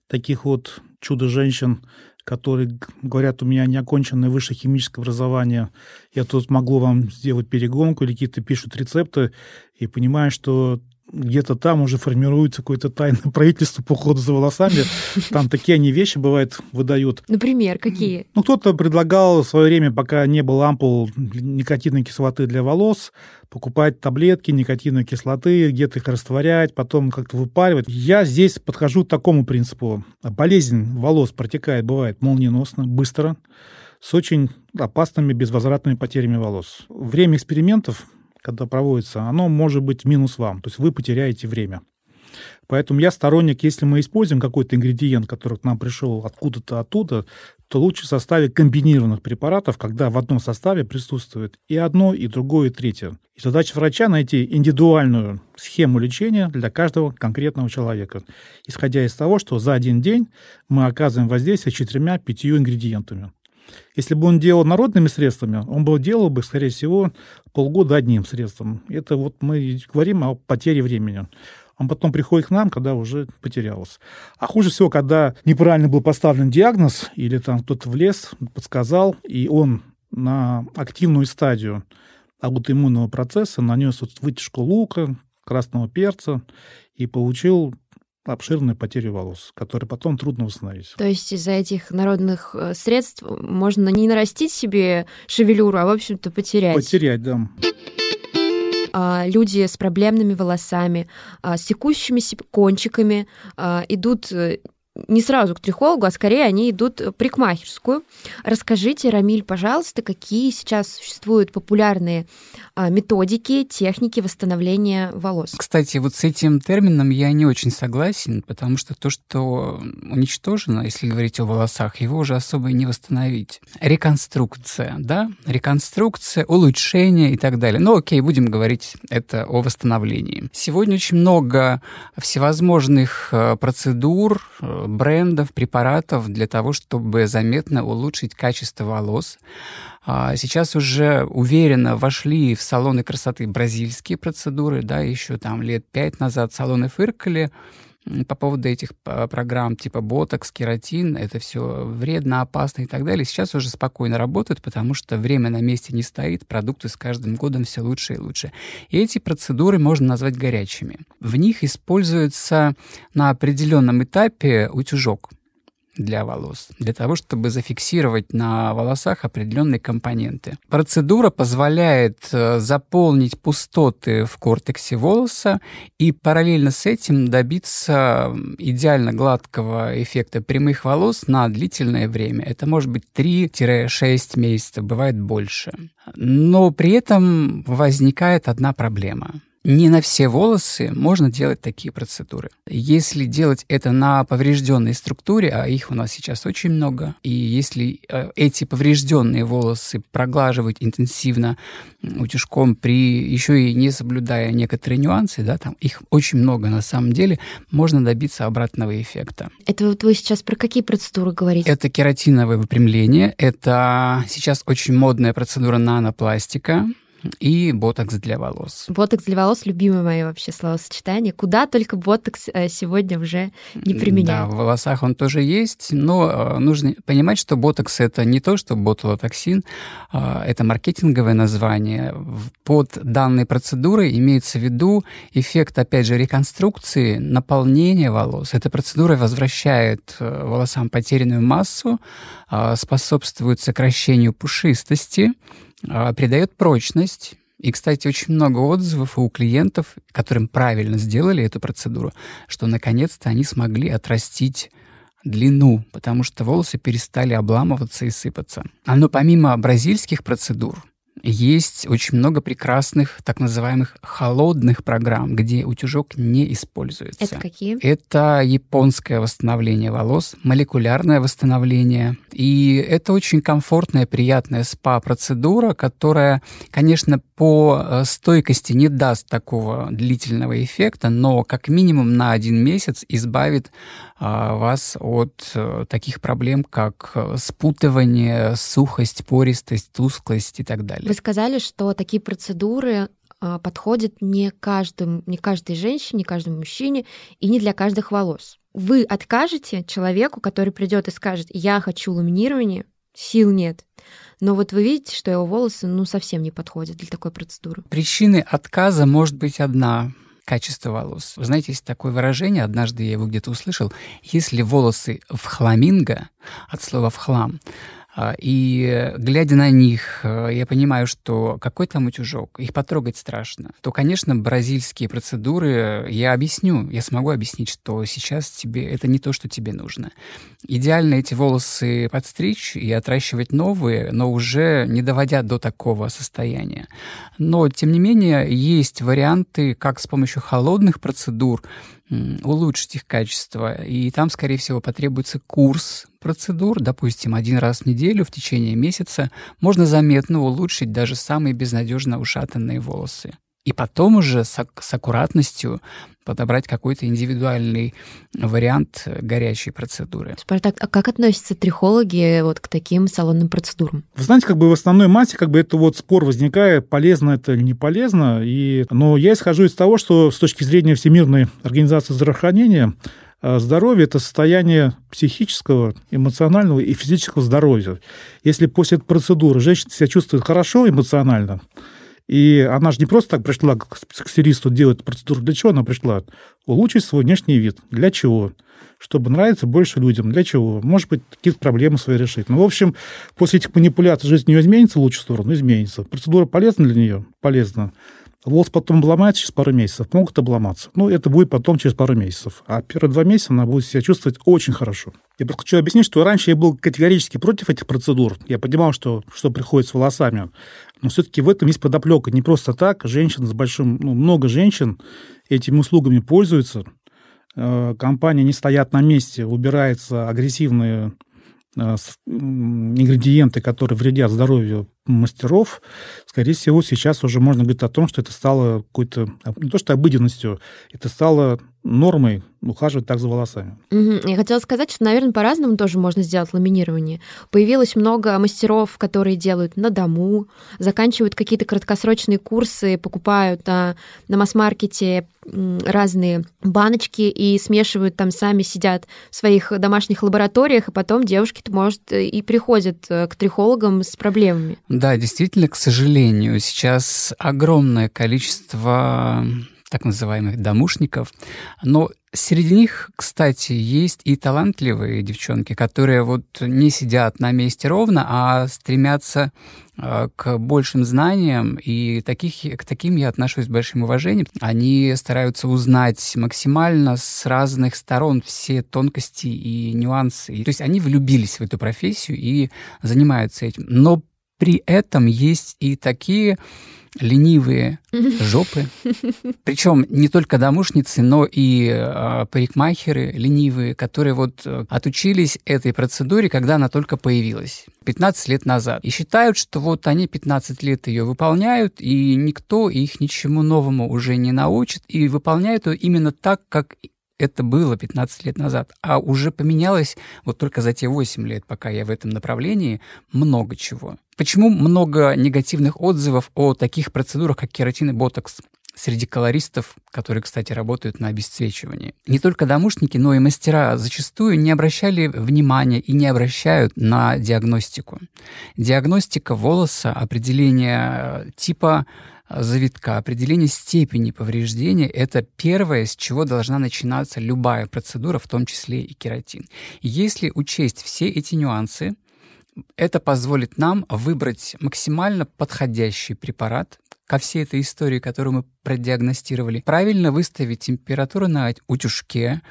таких вот чудо-женщин, которые говорят, у меня неоконченное высшее химическое образование, я тут могу вам сделать перегонку, или какие-то пишут рецепты, и понимаю, что где-то там уже формируется какое-то тайное (laughs) правительство по уходу за волосами. Там такие они вещи, бывает, выдают. Например, какие? Ну, кто-то предлагал в свое время, пока не было ампул никотиновой кислоты для волос, покупать таблетки никотиновой кислоты, где-то их растворять, потом как-то выпаривать. Я здесь подхожу к такому принципу. Болезнь волос протекает, бывает, молниеносно, быстро, с очень опасными безвозвратными потерями волос. Время экспериментов когда проводится, оно может быть минус вам, то есть вы потеряете время. Поэтому я сторонник, если мы используем какой-то ингредиент, который к нам пришел откуда-то оттуда, то лучше в составе комбинированных препаратов, когда в одном составе присутствует и одно, и другое, и третье. И задача врача найти индивидуальную схему лечения для каждого конкретного человека, исходя из того, что за один день мы оказываем воздействие четырьмя-пятью ингредиентами. Если бы он делал народными средствами, он бы делал бы, скорее всего, полгода одним средством. Это вот мы говорим о потере времени. Он потом приходит к нам, когда уже потерялся. А хуже всего, когда неправильно был поставлен диагноз, или там кто-то влез, подсказал, и он на активную стадию аутоиммунного процесса нанес вот вытяжку лука, красного перца и получил обширную потерю волос, которые потом трудно восстановить. То есть из-за этих народных э, средств можно не нарастить себе шевелюру, а, в общем-то, потерять. Потерять, да а, люди с проблемными волосами, а, с секущимися кончиками а, идут э, не сразу к трихологу, а скорее они идут в парикмахерскую. Расскажите, Рамиль, пожалуйста, какие сейчас существуют популярные методики, техники восстановления волос? Кстати, вот с этим термином я не очень согласен, потому что то, что уничтожено, если говорить о волосах, его уже особо не восстановить. Реконструкция, да? Реконструкция, улучшение и так далее. Ну, окей, будем говорить это о восстановлении. Сегодня очень много всевозможных э, процедур, э, брендов, препаратов для того, чтобы заметно улучшить качество волос. А, сейчас уже уверенно вошли в салоны красоты бразильские процедуры, да, еще там лет пять назад салоны фыркали, по поводу этих программ типа ботокс, кератин, это все вредно, опасно и так далее, сейчас уже спокойно работают, потому что время на месте не стоит, продукты с каждым годом все лучше и лучше. И эти процедуры можно назвать горячими. В них используется на определенном этапе утюжок для волос, для того, чтобы зафиксировать на волосах определенные компоненты. Процедура позволяет э, заполнить пустоты в кортексе волоса и параллельно с этим добиться идеально гладкого эффекта прямых волос на длительное время. Это может быть 3-6 месяцев, бывает больше. Но при этом возникает одна проблема не на все волосы можно делать такие процедуры. Если делать это на поврежденной структуре, а их у нас сейчас очень много, и если э, эти поврежденные волосы проглаживать интенсивно утюжком при еще и не соблюдая некоторые нюансы, да, там их очень много на самом деле, можно добиться обратного эффекта. Это вот вы сейчас про какие процедуры говорите? Это кератиновое выпрямление, это сейчас очень модная процедура нанопластика, и ботокс для волос. Ботокс для волос — любимое мое вообще словосочетание. Куда только ботокс э, сегодня уже не применяют. Да, в волосах он тоже есть, но э, нужно понимать, что ботокс — это не то, что ботулотоксин, а, это маркетинговое название. Под данной процедурой имеется в виду эффект, опять же, реконструкции, наполнения волос. Эта процедура возвращает э, волосам потерянную массу, а, способствует сокращению пушистости, придает прочность. И, кстати, очень много отзывов у клиентов, которым правильно сделали эту процедуру, что наконец-то они смогли отрастить длину, потому что волосы перестали обламываться и сыпаться. А но помимо бразильских процедур, есть очень много прекрасных так называемых холодных программ, где утюжок не используется. Это какие? Это японское восстановление волос, молекулярное восстановление. И это очень комфортная, приятная спа-процедура, которая, конечно, по э, стойкости не даст такого длительного эффекта, но как минимум на один месяц избавит а, вас от а, таких проблем, как э, спутывание, сухость, пористость, тусклость и так далее. Вы сказали, что такие процедуры а, подходят не каждому, не каждой женщине, не каждому мужчине и не для каждых волос. Вы откажете человеку, который придет и скажет, я хочу ламинирование, сил нет. Но вот вы видите, что его волосы ну совсем не подходят для такой процедуры. Причины отказа может быть одна качество волос. Вы знаете, есть такое выражение, однажды я его где-то услышал, если волосы в хламинго, от слова в хлам, и глядя на них, э, я понимаю, что какой там утюжок, их потрогать страшно. То, конечно, бразильские процедуры я объясню, я смогу объяснить, что сейчас тебе это не то, что тебе нужно. Идеально эти волосы подстричь и отращивать новые, но уже не доводя до такого состояния. Но, тем не менее, есть варианты, как с помощью холодных процедур улучшить их качество. И там, скорее всего, потребуется курс процедур, допустим, один раз в неделю в течение месяца, можно заметно улучшить даже самые безнадежно ушатанные волосы и потом уже с, с аккуратностью подобрать какой-то индивидуальный вариант горячей процедуры. Спартак, а как относятся трихологи вот к таким салонным процедурам? Вы знаете, как бы в основной массе как бы это вот спор возникает, полезно это или не полезно. И, но я исхожу из того, что с точки зрения Всемирной организации здравоохранения э, Здоровье – это состояние психического, эмоционального и физического здоровья. Если после процедуры женщина себя чувствует хорошо эмоционально, и она же не просто так пришла к стилисту делать процедуру. Для чего она пришла? Улучшить свой внешний вид. Для чего? Чтобы нравиться больше людям. Для чего? Может быть, какие-то проблемы свои решить. Ну, в общем, после этих манипуляций жизнь не изменится в лучшую сторону? Изменится. Процедура полезна для нее? Полезна. Волос потом обломается через пару месяцев, могут обломаться. Ну, это будет потом через пару месяцев. А первые два месяца она будет себя чувствовать очень хорошо. Я просто хочу объяснить, что раньше я был категорически против этих процедур. Я понимал, что, что приходит с волосами. Но все-таки в этом есть подоплека. Не просто так. Женщин с большим... Ну, много женщин этими услугами пользуются. Э, компании не стоят на месте, убираются агрессивные э, ингредиенты, которые вредят здоровью мастеров, скорее всего, сейчас уже можно говорить о том, что это стало какой-то, не то что обыденностью, это стало нормой ухаживать так за волосами. Угу. Я хотела сказать, что, наверное, по-разному тоже можно сделать ламинирование. Появилось много мастеров, которые делают на дому, заканчивают какие-то краткосрочные курсы, покупают на, на масс-маркете разные баночки и смешивают там сами, сидят в своих домашних лабораториях, и потом девушки-то, может, и приходят э, к трихологам с проблемами. Да, действительно, к сожалению, сейчас огромное количество так называемых домушников. Но среди них, кстати, есть и талантливые девчонки, которые вот не сидят на месте ровно, а стремятся э, к большим знаниям, и таких, к таким я отношусь с большим уважением. Они стараются узнать максимально с разных сторон все тонкости и нюансы. То есть они влюбились в эту профессию и занимаются этим. Но при этом есть и такие ленивые жопы. (laughs) Причем не только домушницы, но и э, парикмахеры ленивые, которые вот э, отучились этой процедуре, когда она только появилась, 15 лет назад. И считают, что вот они 15 лет ее выполняют, и никто их ничему новому уже не научит, и выполняют ее именно так, как это было 15 лет назад, а уже поменялось вот только за те 8 лет, пока я в этом направлении, много чего. Почему много негативных отзывов о таких процедурах, как кератин и ботокс? Среди колористов, которые, кстати, работают на обесцвечивании. Не только домушники, но и мастера зачастую не обращали внимания и не обращают на диагностику. Диагностика волоса, определение типа завитка, определение степени повреждения – это первое, с чего должна начинаться любая процедура, в том числе и кератин. Если учесть все эти нюансы, это позволит нам выбрать максимально подходящий препарат ко всей этой истории, которую мы продиагностировали, правильно выставить температуру на утюжке,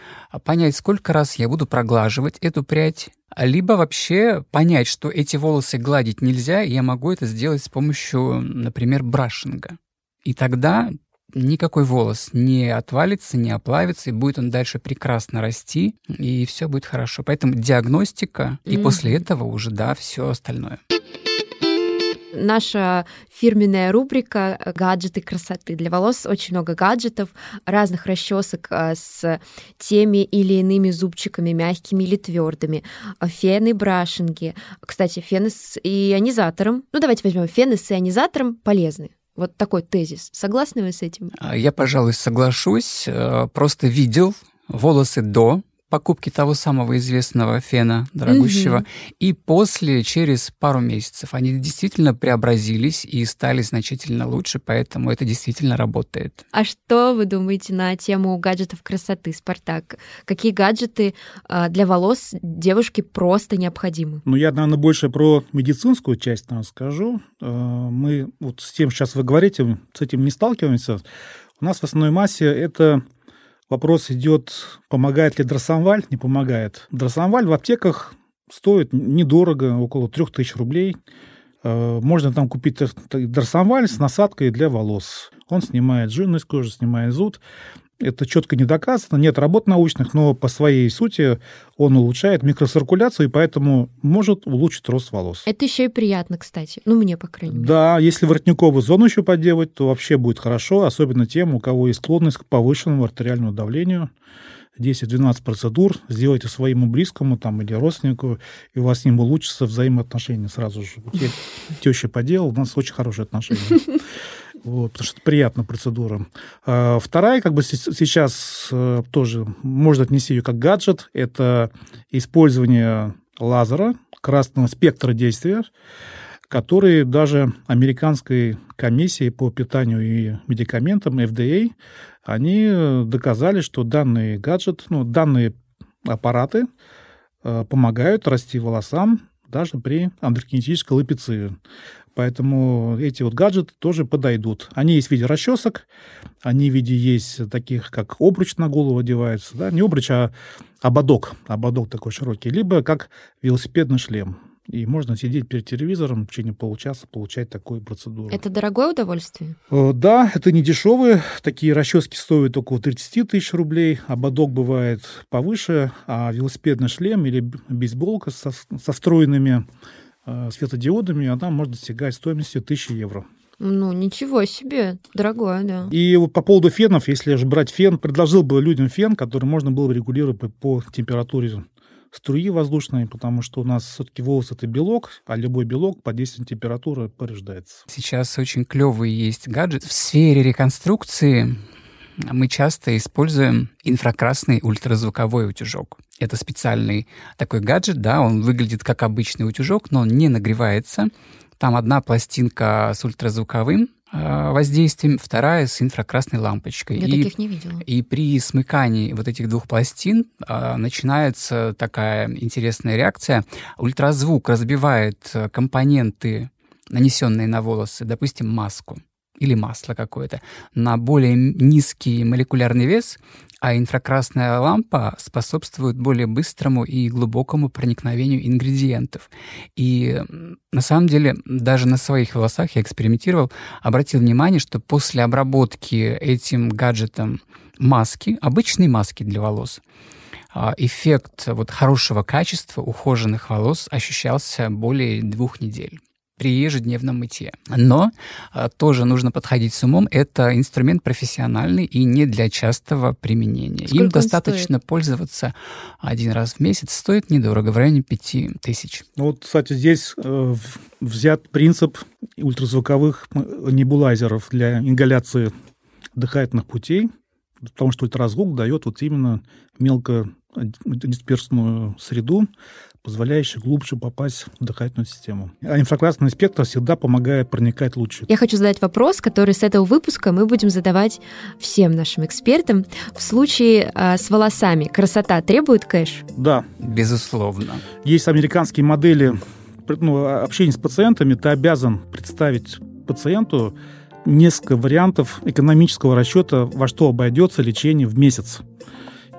понять, сколько раз я буду проглаживать эту прядь, либо вообще понять, что эти волосы гладить нельзя, и я могу это сделать с помощью, например, брашинга. И тогда никакой волос не отвалится, не оплавится, и будет он дальше прекрасно расти, и все будет хорошо. Поэтому диагностика, mm-hmm. и после этого уже, да, все остальное наша фирменная рубрика «Гаджеты красоты». Для волос очень много гаджетов, разных расчесок а, с теми или иными зубчиками, мягкими или твердыми, фены, брашинги. Кстати, фены с ионизатором. Ну, давайте возьмем фены с ионизатором полезны. Вот такой тезис. Согласны вы с этим? А, я, пожалуй, соглашусь. Э, просто видел волосы до покупки того самого известного фена дорогущего. Угу. И после, через пару месяцев, они действительно преобразились и стали значительно лучше, поэтому это действительно работает. А что вы думаете на тему гаджетов красоты, Спартак? Какие гаджеты а, для волос девушке просто необходимы? Ну, я, наверное, больше про медицинскую часть наверное, скажу. А, мы вот с тем, сейчас вы говорите, с этим не сталкиваемся. У нас в основной массе это Вопрос идет, помогает ли дросомваль, не помогает. Дросомваль в аптеках стоит недорого, около 3000 рублей. Э, можно там купить дросомваль с насадкой для волос. Он снимает жирность кожи, снимает зуд. Это четко не доказано, нет работ научных, но по своей сути он улучшает микроциркуляцию и поэтому может улучшить рост волос. Это еще и приятно, кстати. Ну, мне, по крайней мере. Да, если воротниковую зону еще подделать, то вообще будет хорошо, особенно тем, у кого есть склонность к повышенному артериальному давлению. 10-12 процедур сделайте своему близкому там, или родственнику, и у вас с ним улучшатся взаимоотношения сразу же. Теща поделал, у нас очень хорошие отношения. Вот, потому что это приятная процедура. А вторая, как бы сейчас э, тоже можно отнести ее как гаджет, это использование лазера красного спектра действия, который даже американской комиссии по питанию и медикаментам FDA, они доказали, что данный гаджет, ну, данные аппараты э, помогают расти волосам даже при андрогенетической лапиции. Поэтому эти вот гаджеты тоже подойдут. Они есть в виде расчесок, они в виде есть таких, как обруч на голову одевается, да, не обруч, а ободок, ободок такой широкий, либо как велосипедный шлем. И можно сидеть перед телевизором в течение получаса, получать такую процедуру. Это дорогое удовольствие? Э, да, это не дешевые. Такие расчески стоят около 30 тысяч рублей. Ободок бывает повыше, а велосипедный шлем или бейсболка со, со встроенными светодиодами, она может достигать стоимости 1000 евро. Ну, ничего себе, дорогое, да. И вот по поводу фенов, если же брать фен, предложил бы людям фен, который можно было бы регулировать по температуре струи воздушной, потому что у нас все-таки волос это белок, а любой белок под действием температуры повреждается. Сейчас очень клевый есть гаджет в сфере реконструкции мы часто используем инфракрасный ультразвуковой утюжок. Это специальный такой гаджет, да, он выглядит как обычный утюжок, но он не нагревается. Там одна пластинка с ультразвуковым э, воздействием, вторая с инфракрасной лампочкой. Я и, таких не видела. И при смыкании вот этих двух пластин а, начинается такая интересная реакция. Ультразвук разбивает э, компоненты, нанесенные на волосы, допустим, маску или масло какое-то на более низкий молекулярный вес, а инфракрасная лампа способствует более быстрому и глубокому проникновению ингредиентов. И на самом деле даже на своих волосах я экспериментировал, обратил внимание, что после обработки этим гаджетом маски, обычной маски для волос, а, эффект вот хорошего качества ухоженных волос ощущался более двух недель при ежедневном мытье. Но а, тоже нужно подходить с умом. Это инструмент профессиональный и не для частого применения. Сколько Им достаточно стоит? пользоваться один раз в месяц. Стоит недорого, в районе 5 тысяч. Ну вот, кстати, здесь э, взят принцип ультразвуковых небулайзеров для ингаляции дыхательных путей, потому что ультразвук дает вот именно мелко дисперсную среду, позволяющий глубже попасть в дыхательную систему. А инфракрасный спектр всегда помогает проникать лучше. Я хочу задать вопрос, который с этого выпуска мы будем задавать всем нашим экспертам. В случае а, с волосами красота требует кэш? Да. Безусловно. Есть американские модели ну, общения с пациентами. Ты обязан представить пациенту несколько вариантов экономического расчета, во что обойдется лечение в месяц.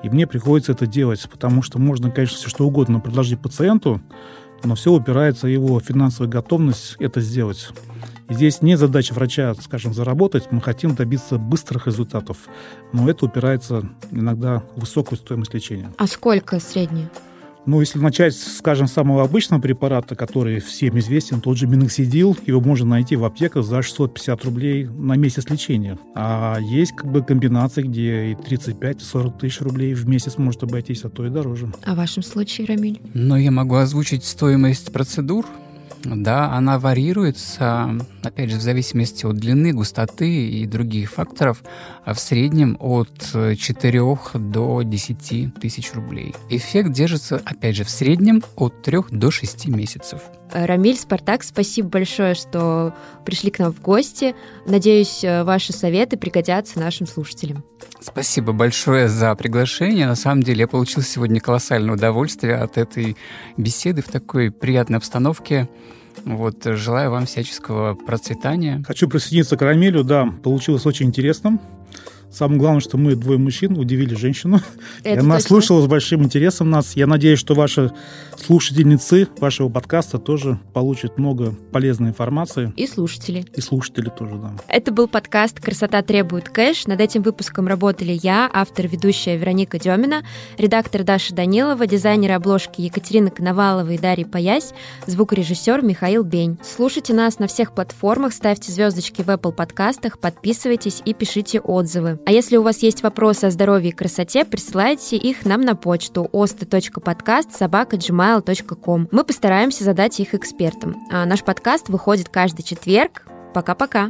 И мне приходится это делать, потому что можно, конечно, все что угодно предложить пациенту, но все упирается в его финансовую готовность это сделать. И здесь не задача врача, скажем, заработать, мы хотим добиться быстрых результатов, но это упирается иногда в высокую стоимость лечения. А сколько средняя? Ну, если начать, скажем, с самого обычного препарата, который всем известен, тот же миноксидил, его можно найти в аптеках за 650 рублей на месяц лечения. А есть как бы комбинации, где и 35-40 тысяч рублей в месяц может обойтись, а то и дороже. А в вашем случае, Рамиль? Ну, я могу озвучить стоимость процедур да, она варьируется, опять же, в зависимости от длины, густоты и других факторов, а в среднем от 4 до 10 тысяч рублей. Эффект держится, опять же, в среднем от 3 до 6 месяцев. Рамиль, Спартак, спасибо большое, что пришли к нам в гости. Надеюсь, ваши советы пригодятся нашим слушателям. Спасибо большое за приглашение. На самом деле я получил сегодня колоссальное удовольствие от этой беседы в такой приятной обстановке. Вот, желаю вам всяческого процветания. Хочу присоединиться к Рамилю. Да, получилось очень интересно. Самое главное, что мы двое мужчин удивили женщину. (laughs) Это и она точно. слушала с большим интересом нас. Я надеюсь, что ваши слушательницы вашего подкаста тоже получат много полезной информации. И слушатели. И слушатели тоже, да. Это был подкаст «Красота требует кэш». Над этим выпуском работали я, автор, ведущая Вероника Демина, редактор Даша Данилова, дизайнеры обложки Екатерина Коновалова и Дарья Паясь, звукорежиссер Михаил Бень. Слушайте нас на всех платформах, ставьте звездочки в Apple подкастах, подписывайтесь и пишите отзывы. А если у вас есть вопросы о здоровье и красоте, присылайте их нам на почту osta.podcast собака.gmail.com. Мы постараемся задать их экспертам. А наш подкаст выходит каждый четверг. Пока-пока.